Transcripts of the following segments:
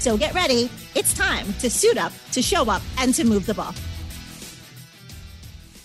So get ready. It's time to suit up, to show up, and to move the ball.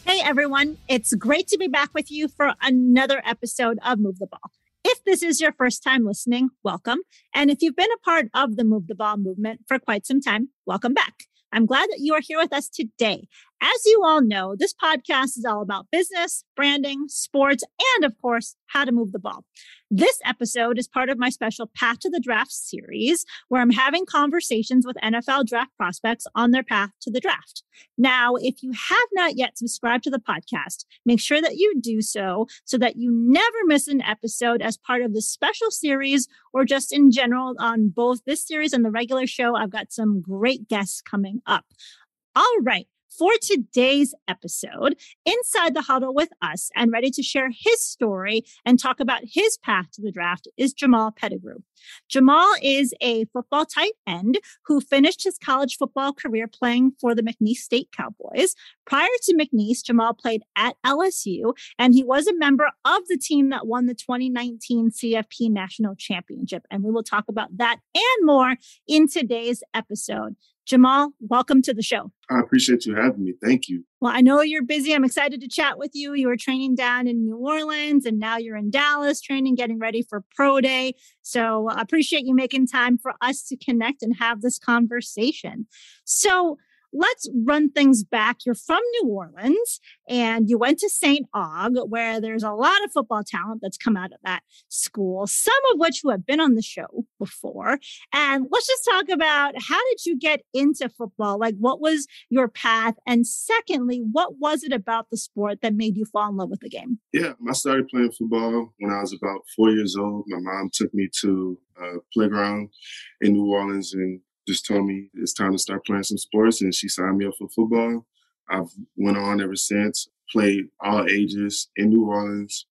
Hey, everyone. It's great to be back with you for another episode of Move the Ball. If this is your first time listening, welcome. And if you've been a part of the Move the Ball movement for quite some time, welcome back. I'm glad that you are here with us today. As you all know, this podcast is all about business, branding, sports, and of course, how to move the ball. This episode is part of my special Path to the Draft series, where I'm having conversations with NFL draft prospects on their path to the draft. Now, if you have not yet subscribed to the podcast, make sure that you do so so that you never miss an episode as part of this special series or just in general on both this series and the regular show. I've got some great guests coming up. All right. For today's episode, inside the huddle with us and ready to share his story and talk about his path to the draft is Jamal Pettigrew. Jamal is a football tight end who finished his college football career playing for the McNeese State Cowboys. Prior to McNeese, Jamal played at LSU and he was a member of the team that won the 2019 CFP National Championship. And we will talk about that and more in today's episode. Jamal, welcome to the show. I appreciate you having me. Thank you. Well, I know you're busy. I'm excited to chat with you. You were training down in New Orleans and now you're in Dallas training, getting ready for Pro Day. So I appreciate you making time for us to connect and have this conversation. So, let's run things back. You're from New Orleans and you went to St. Aug, where there's a lot of football talent that's come out of that school, some of which who have been on the show before. And let's just talk about how did you get into football? Like, what was your path? And secondly, what was it about the sport that made you fall in love with the game? Yeah, I started playing football when I was about four years old. My mom took me to a playground in New Orleans and just told me it's time to start playing some sports, and she signed me up for football. I've went on ever since, played all ages in New Orleans,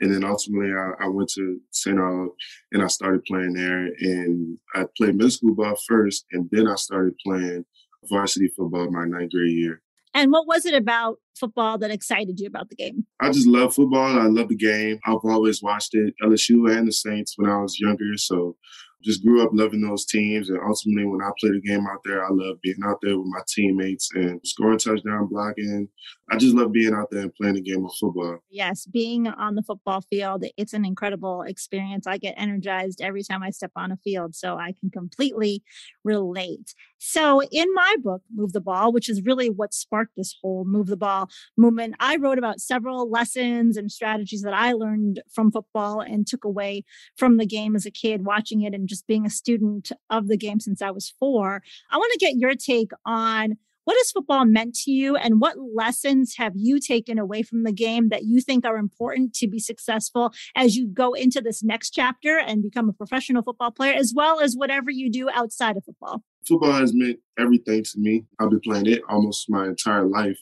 and then ultimately I, I went to St. Aug and I started playing there. And I played middle school ball first, and then I started playing varsity football my ninth grade year. And what was it about football that excited you about the game? I just love football. I love the game. I've always watched it, LSU and the Saints when I was younger. So just grew up loving those teams. And ultimately, when I play the game out there, I love being out there with my teammates and scoring touchdown, blocking. I just love being out there and playing the game of football. Yes, being on the football field, it's an incredible experience. I get energized every time I step on a field, so I can completely relate. So, in my book, Move the Ball, which is really what sparked this whole Move the Ball movement, I wrote about several lessons and strategies that I learned from football and took away from the game as a kid, watching it and just being a student of the game since I was four. I want to get your take on what has football meant to you and what lessons have you taken away from the game that you think are important to be successful as you go into this next chapter and become a professional football player, as well as whatever you do outside of football? Football has meant everything to me. I've been playing it almost my entire life.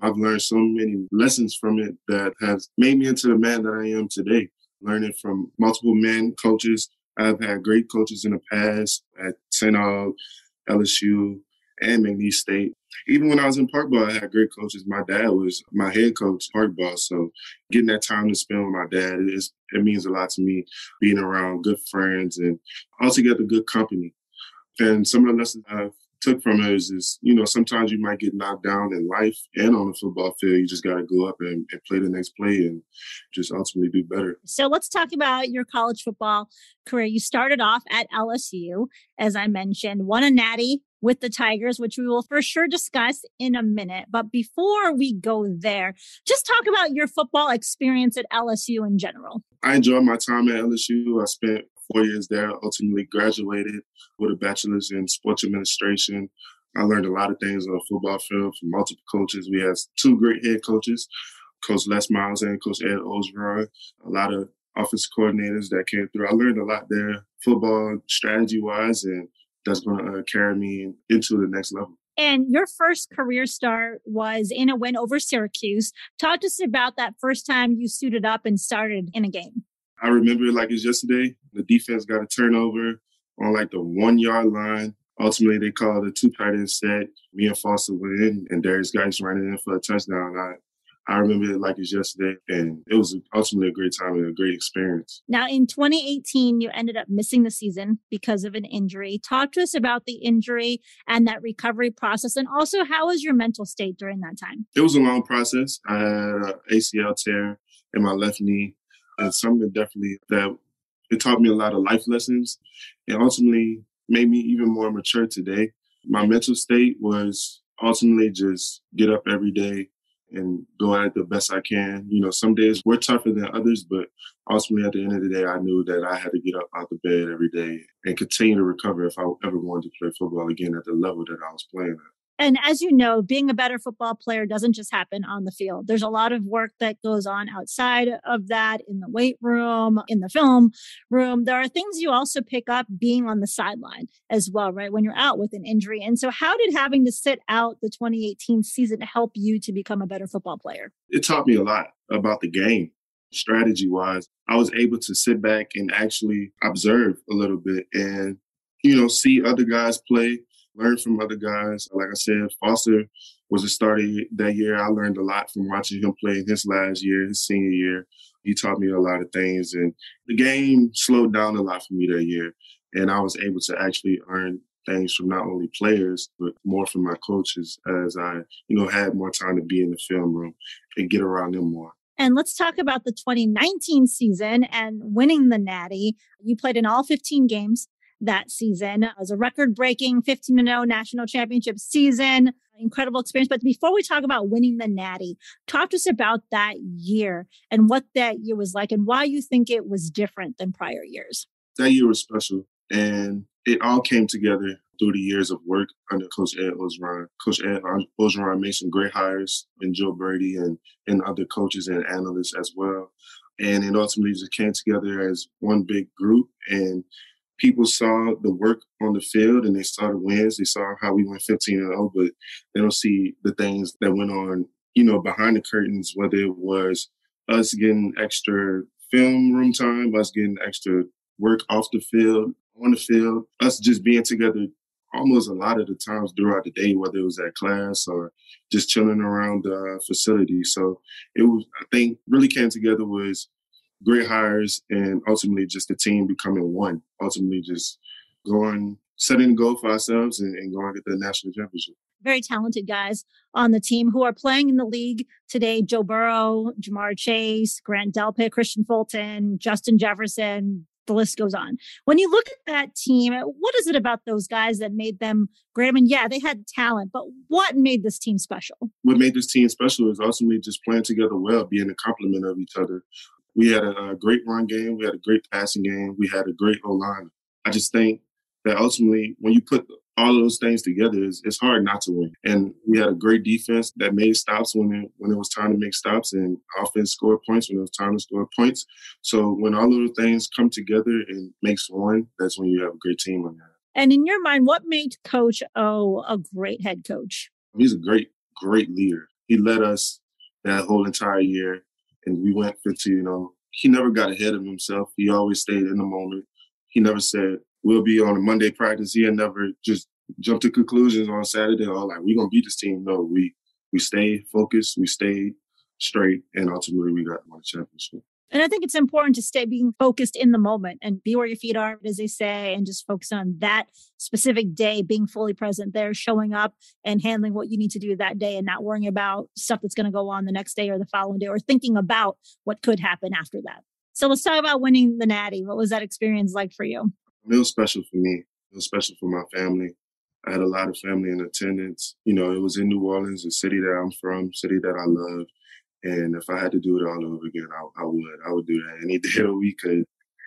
I've learned so many lessons from it that has made me into the man that I am today. Learning from multiple men, coaches, I've had great coaches in the past at. Aug, LSU, and McNeese State. Even when I was in park ball, I had great coaches. My dad was my head coach park ball, so getting that time to spend with my dad is it means a lot to me. Being around good friends and altogether good company. And some of the lessons I've took from it is, is, you know, sometimes you might get knocked down in life and on the football field. You just got to go up and, and, play the next play and just ultimately do better. So let's talk about your college football career. You started off at LSU, as I mentioned, won a natty with the Tigers, which we will for sure discuss in a minute. But before we go there, just talk about your football experience at LSU in general. I enjoyed my time at LSU. I spent four years there, ultimately graduated with a bachelor's in sports administration. I learned a lot of things on the football field from multiple coaches. We had two great head coaches, Coach Les Miles and Coach Ed Orgeron. A lot of office coordinators that came through. I learned a lot there, football strategy wise, and that's going to uh, carry me into the next level. And your first career start was in a win over Syracuse. Talk to us about that first time you suited up and started in a game. I remember it like it's yesterday. The defense got a turnover on like the one yard line. Ultimately, they called a two tight end set. Me and Foster went in, and Derrius Guice ran in for a touchdown. I I remember it like it's yesterday, and it was ultimately a great time and a great experience. Now, in 2018, you ended up missing the season because of an injury. Talk to us about the injury and that recovery process, and also how was your mental state during that time? It was a long process. I had an ACL tear in my left knee, and something definitely that it taught me a lot of life lessons, and ultimately made me even more mature today. My mental state was ultimately just get up every day and go at it the best I can. You know, some days we're tougher than others, but ultimately at the end of the day, I knew that I had to get up out the bed every day and continue to recover if I ever wanted to play football again at the level that I was playing at. And as you know, being a better football player doesn't just happen on the field. There's a lot of work that goes on outside of that in the weight room, in the film room. There are things you also pick up being on the sideline as well, right? When you're out with an injury. And so, how did having to sit out the 2018 season help you to become a better football player? It taught me a lot about the game. Strategy wise, I was able to sit back and actually observe a little bit and, you know, see other guys play learn from other guys. Like I said, Foster was a starter that year. I learned a lot from watching him play his last year, his senior year. He taught me a lot of things, and the game slowed down a lot for me that year. And I was able to actually earn things from not only players but more from my coaches as I, you know, had more time to be in the film room and get around them more. And let's talk about the 2019 season and winning the Natty. You played in all 15 games that season. It was a record breaking 15 0 national championship season. Incredible experience. But before we talk about winning the Natty, talk to us about that year and what that year was like and why you think it was different than prior years. That year was special. And it all came together through the years of work under Coach Ed Orgeron. Coach Ed Orgeron made some great hires and Joe Brady and, and other coaches and analysts as well. And it ultimately just came together as one big group. And people saw the work on the field and they saw the wins. They saw how we went 15 and 0, but they don't see the things that went on, you know, behind the curtains, whether it was us getting extra film room time, us getting extra work off the field, on the field, us just being together almost a lot of the times throughout the day, whether it was at class or just chilling around the facility. So it was, I think, really came together was great hires and ultimately just the team becoming one. Ultimately, just going, setting a goal for ourselves and, and going to the national championship. Very talented guys on the team who are playing in the league today. Joe Burrow, Ja'Marr Chase, Grant Delpit, Kristian Fulton, Justin Jefferson, the list goes on. When you look at that team, what is it about those guys that made them great? I mean, yeah, they had talent, but what made this team special? What made this team special is ultimately just playing together well, being a complement of each other we had a, a, great run game. We had a great passing game. We had a great O line. I just think that ultimately, when you put all of those things together, it's, it's, hard not to win. And we had a great defense that made stops when it, when it was time to make stops, and offense scored points when it was time to score points. So when all of those things come together and makes one, that's when you have a great team on that. And in your mind, what made Coach O a great head coach? He's a great, great leader. He led us that whole entire year and we went two, you know, he never got ahead of himself. He always stayed in the moment. He never said, we'll be on a Monday practice. He had never just jumped to conclusions on Saturday or like, we're to beat this team. No, we, we stayed focused. We stayed straight. And ultimately we got the championship. And I think it's important to stay being focused in the moment and be where your feet are, as they say, and just focus on that specific day, being fully present there, showing up and handling what you need to do that day and not worrying about stuff that's going to go on the next day or the following day or thinking about what could happen after that. So let's talk about winning the Natty. What was that experience like for you? It was special for me. It was special for my family. I had a lot of family in attendance. You know, it was in New Orleans, a city that I'm from, city that I love. And if I had to do it all over again, I, I would. I would do that any day of the week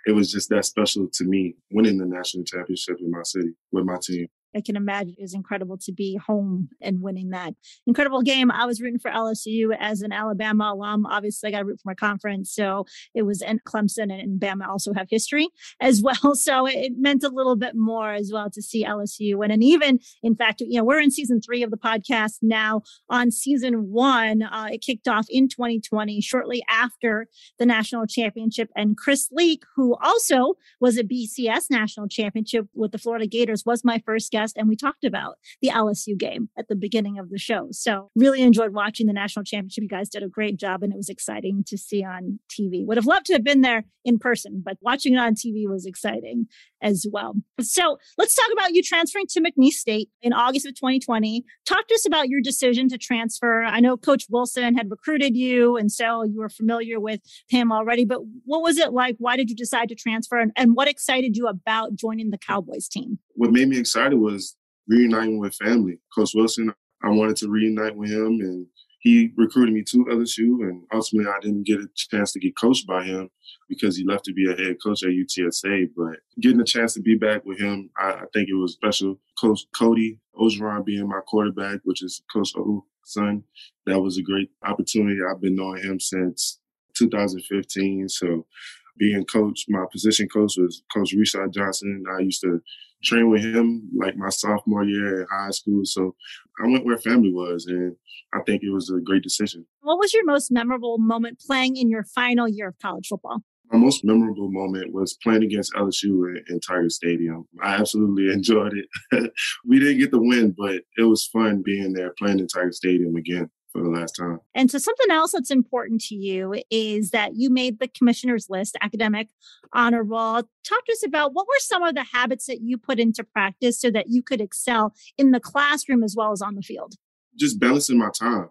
it was just that special to me winning the national championship in my city with my team. I can imagine it was incredible to be home and winning that incredible game. I was rooting for LSU as an Alabama alum. Obviously, I got to root for my conference. So it was in Clemson and Bama also have history as well. So it meant a little bit more as well to see LSU win. And even, in fact, you know, we're in season three of the podcast now. On season one, uh, it kicked off in 2020, shortly after the national championship. And Chris Leak, who also was a BCS national championship with the Florida Gators, was my first guest. And we talked about the LSU game at the beginning of the show. So really enjoyed watching the national championship. You guys did a great job and it was exciting to see on TV. Would have loved to have been there in person, but watching it on TV was exciting as well. So let's talk about you transferring to McNeese State in August of 2020. Talk to us about your decision to transfer. I know Coach Wilson had recruited you, and so you were familiar with him already, but what was it like? Why did you decide to transfer? And, and what excited you about joining the Cowboys team? What made me excited was reuniting with family. Coach Wilson, I wanted to reunite with him and he recruited me to LSU, and ultimately I didn't get a chance to get coached by him because he left to be a head coach at UTSA. But getting a chance to be back with him, I, I think it was special. Coach Cody Orgeron being my quarterback, which is Coach O's son, that was a great opportunity. I've been knowing him since 2015, so being coach, my position coach was Coach Reshad Johnson. I used to train with him like my sophomore year in high school. So I went where family was, and I think it was a great decision. What was your most memorable moment playing in your final year of college football? My most memorable moment was playing against LSU in, in Tiger Stadium. I absolutely enjoyed it. we didn't get the win, but it was fun being there playing in Tiger Stadium again for the last time. And so, something else that's important to you is that you made the commissioner's list, academic honor roll. Talk to us about what were some of the habits that you put into practice so that you could excel in the classroom as well as on the field? Just balancing my time.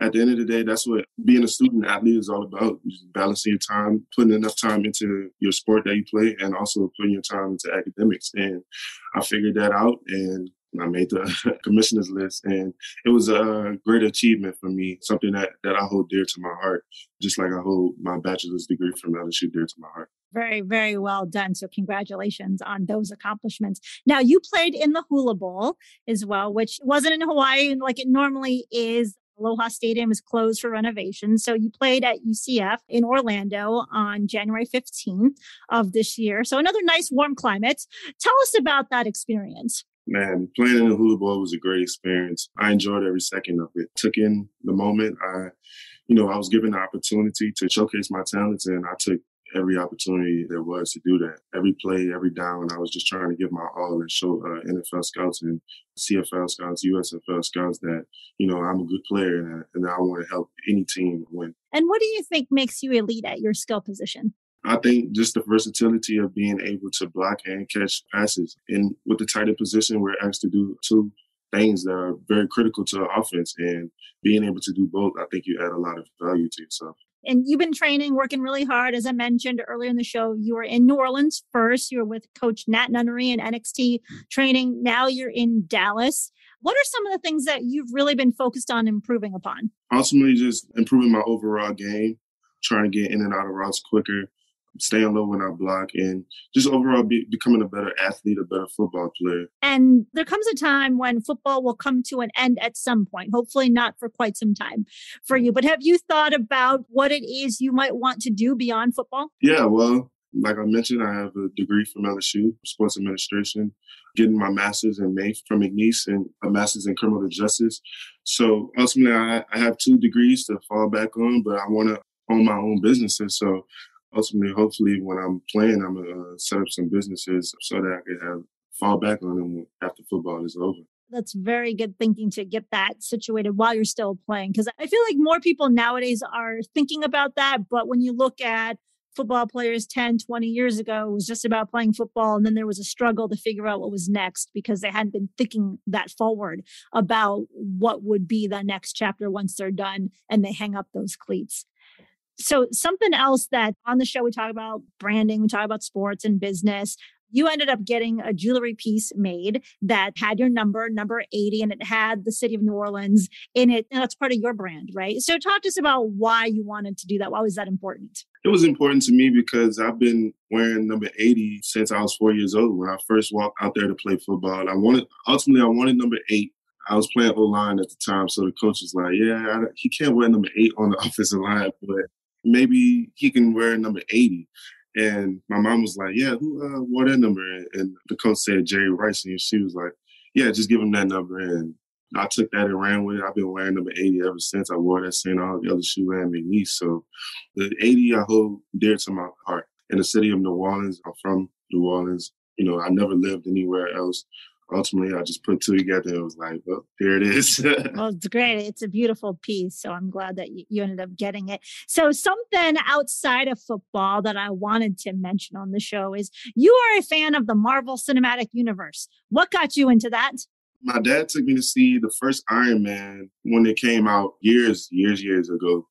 At the end of the day, that's what being a student athlete is all about. Just balancing your time, putting enough time into your sport that you play, and also putting your time into academics. And I figured that out, and I made the commissioners list, and it was a great achievement for me. Something that that I hold dear to my heart, just like I hold my bachelor's degree from LSU dear to my heart. Very, very well done. So, congratulations on those accomplishments. Now, you played in the Hula Bowl as well, which wasn't in Hawaii like it normally is. Aloha Stadium is closed for renovation. So you played at UCF in Orlando on January 15th of this year. So another nice warm climate. Tell us about that experience. Man, playing in the hula bowl was a great experience. I enjoyed every second of it. Took in the moment. I, you know, I was given the opportunity to showcase my talents and I took every opportunity there was to do that. Every play, every down, I was just trying to give my all and show uh, NFL scouts and CFL scouts, USFL scouts that, you know, I'm a good player and, and I want to help any team win. And what do you think makes you elite at your skill position? I think just the versatility of being able to block and catch passes. And with the tight end position, we're asked to do two things that are very critical to the offense. And being able to do both, I think you add a lot of value to yourself. And you've been training, working really hard. As I mentioned earlier in the show, you were in New Orleans first. You were with Coach Nat Nunnery and NXT training. Now you're in Dallas. What are some of the things that you've really been focused on improving upon? Ultimately, just improving my overall game, trying to get in and out of routes quicker, staying low when I block, and just overall be, becoming a better athlete, a better football player. And there comes a time when football will come to an end at some point, hopefully not for quite some time for you. But have you thought about what it is you might want to do beyond football? Yeah, well, like I mentioned, I have a degree from LSU, sports administration, getting my master's in May from McNeese and a master's in criminal justice. So ultimately, I, I have two degrees to fall back on, but I want to own my own businesses. So ultimately, hopefully, when I'm playing, I'm gonna uh, set up some businesses so that I can have fall back on them after football is over. That's very good thinking to get that situated while you're still playing. Because I feel like more people nowadays are thinking about that. But when you look at football players 10, 20 years ago, it was just about playing football. And then there was a struggle to figure out what was next because they hadn't been thinking that forward about what would be the next chapter once they're done and they hang up those cleats. So, something else that on the show we talk about branding, we talk about sports and business. You ended up getting a jewelry piece made that had your number, number 80, and it had the city of New Orleans in it. And that's part of your brand, right? So, talk to us about why you wanted to do that. Why was that important? It was important to me because I've been wearing number 80 since I was four years old. When I first walked out there to play football, I wanted ultimately I wanted number eight. I was playing O line at the time, so the coach was like, "Yeah, I, he can't wear number eight on the offensive line, but maybe he can wear number 80." And my mom was like, "Yeah, who uh, wore that number?" And the coach said Jerry Rice, and she was like, "Yeah, just give him that number." And I took that and ran with it. I've been wearing number 80 ever since. I wore that same All the other shoe and McNeese. So the 80 I hold dear to my heart. In the city of New Orleans, I'm from New Orleans. You know, I never lived anywhere else. Ultimately, I just put two together it was like, well, here it is. well, it's great. It's a beautiful piece. So I'm glad that you ended up getting it. So, something outside of football that I wanted to mention on the show is you are a fan of the Marvel Cinematic Universe. What got you into that? my dad took me to see the first Iron Man when it came out years, years, years ago.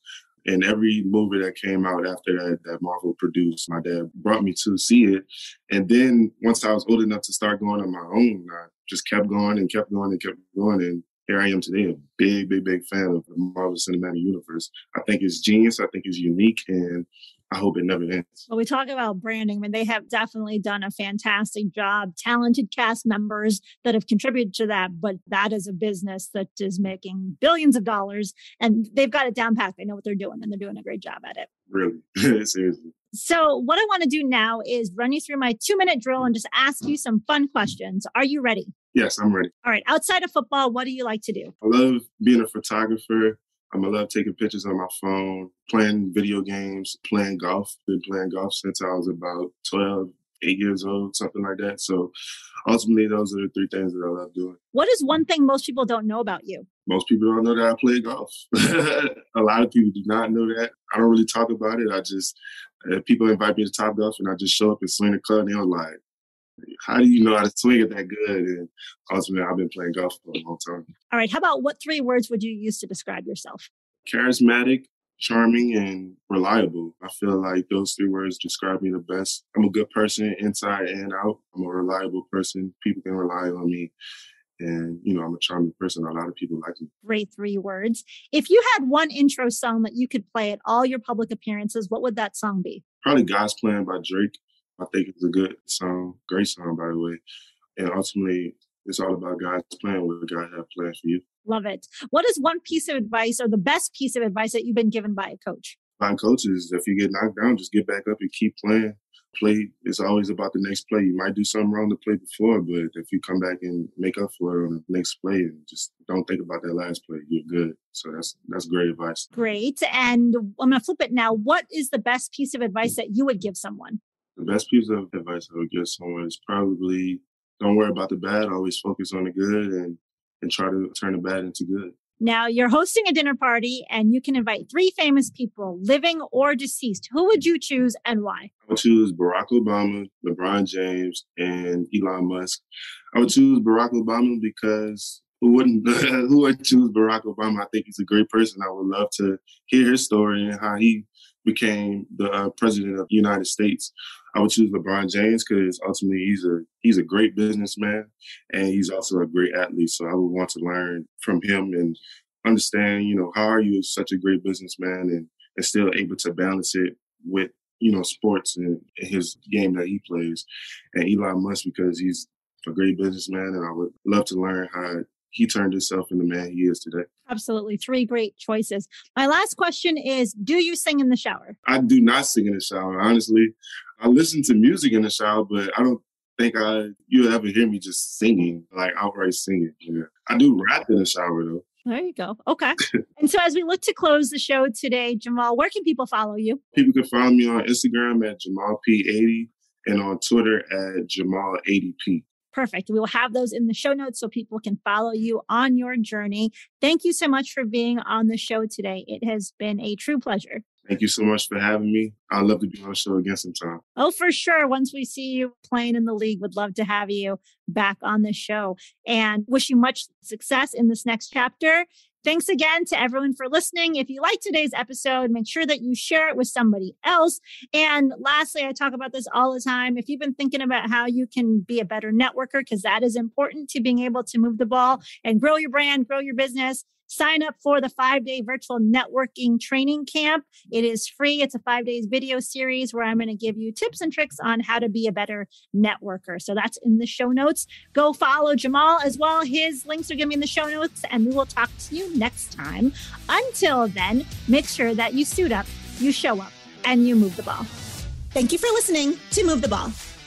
And every movie that came out after that, that Marvel produced, my dad brought me to see it. And then once I was old enough to start going on my own, I just kept going and kept going and kept going. And here I am today, a big, big, big fan of the Marvel Cinematic Universe. I think it's genius. I think it's unique. And I hope it never ends. Well, we talk about branding, I mean, they have definitely done a fantastic job, talented cast members that have contributed to that. But that is a business that is making billions of dollars and they've got it down pat. They know what they're doing and they're doing a great job at it. Really? Seriously. So, what I want to do now is run you through my two minute drill and just ask you some fun questions. Are you ready? Yes, I'm ready. All right. Outside of football, what do you like to do? I love being a photographer. I'm gonna love taking pictures on my phone, playing video games, playing golf. Been playing golf since I was about 12, eight years old, something like that. So ultimately, those are the three things that I love doing. What is one thing most people don't know about you? Most people don't know that I play golf. a lot of people do not know that. I don't really talk about it. I just, uh, people invite me to Top Golf and I just show up and swing the club and they're like, how do you know how to swing it that good? And ultimately, I've been playing golf for a long time. All right. How about what three words would you use to describe yourself? Charismatic, charming, and reliable. I feel like those three words describe me the best. I'm a good person inside and out. I'm a reliable person. People can rely on me. And, you know, I'm a charming person. A lot of people like me. Great three words. If you had one intro song that you could play at all your public appearances, what would that song be? Probably God's Plan by Drake. I think it's a good song, great song, by the way. And ultimately, it's all about God's plan, what God has planned for you. Love it. What is one piece of advice or the best piece of advice that you've been given by a coach? By coaches, if you get knocked down, just get back up and keep playing. Play It's always about the next play. You might do something wrong the play before, but if you come back and make up for it on the next play and just don't think about that last play, you're good. So that's that's great advice. Great. And I'm gonna flip it now. What is the best piece of advice that you would give someone? The best piece of advice I would give someone is probably don't worry about the bad, always focus on the good and and try to turn the bad into good. Now you're hosting a dinner party and you can invite three famous people, living or deceased. Who would you choose and why? I would choose Barack Obama, LeBron James, and Elon Musk. I would choose Barack Obama because who wouldn't who would choose Barack Obama? I think he's a great person. I would love to hear his story and how he became the uh, president of the United States. I would choose LeBron James because ultimately he's a he's a great businessman and he's also a great athlete. So I would want to learn from him and understand, you know, how are you such a great businessman and, and still able to balance it with, you know, sports and his game that he plays. And Elon Musk because he's a great businessman and I would love to learn how he turned himself into the man he is today. Absolutely. Three great choices. My last question is Do you sing in the shower? I do not sing in the shower, honestly. I listen to music in the shower, but I don't think I you'll ever hear me just singing, like outright singing. Yeah. I do rap in the shower though. There you go. Okay. and so as we look to close the show today, Jamal, where can people follow you? People can follow me on Instagram at Jamal P80 and on Twitter at Jamal80P. Perfect. We will have those in the show notes so people can follow you on your journey. Thank you so much for being on the show today. It has been a true pleasure. Thank you so much for having me. I'd love to be on the show again sometime. Oh, for sure. Once we see you playing in the league, would love to have you back on the show and wish you much success in this next chapter. Thanks again to everyone for listening. If you like today's episode, make sure that you share it with somebody else. And lastly, I talk about this all the time. If you've been thinking about how you can be a better networker, because that is important to being able to move the ball and grow your brand, grow your business, sign up for the five day virtual networking training camp. It is free. It's a five days video series where I'm going to give you tips and tricks on how to be a better networker. So that's in the show notes. Go follow Jamal as well. His links are going to be in the show notes, and we will talk to you next time. Until then, make sure that you suit up, you show up, and you move the ball. Thank you for listening to Move the Ball.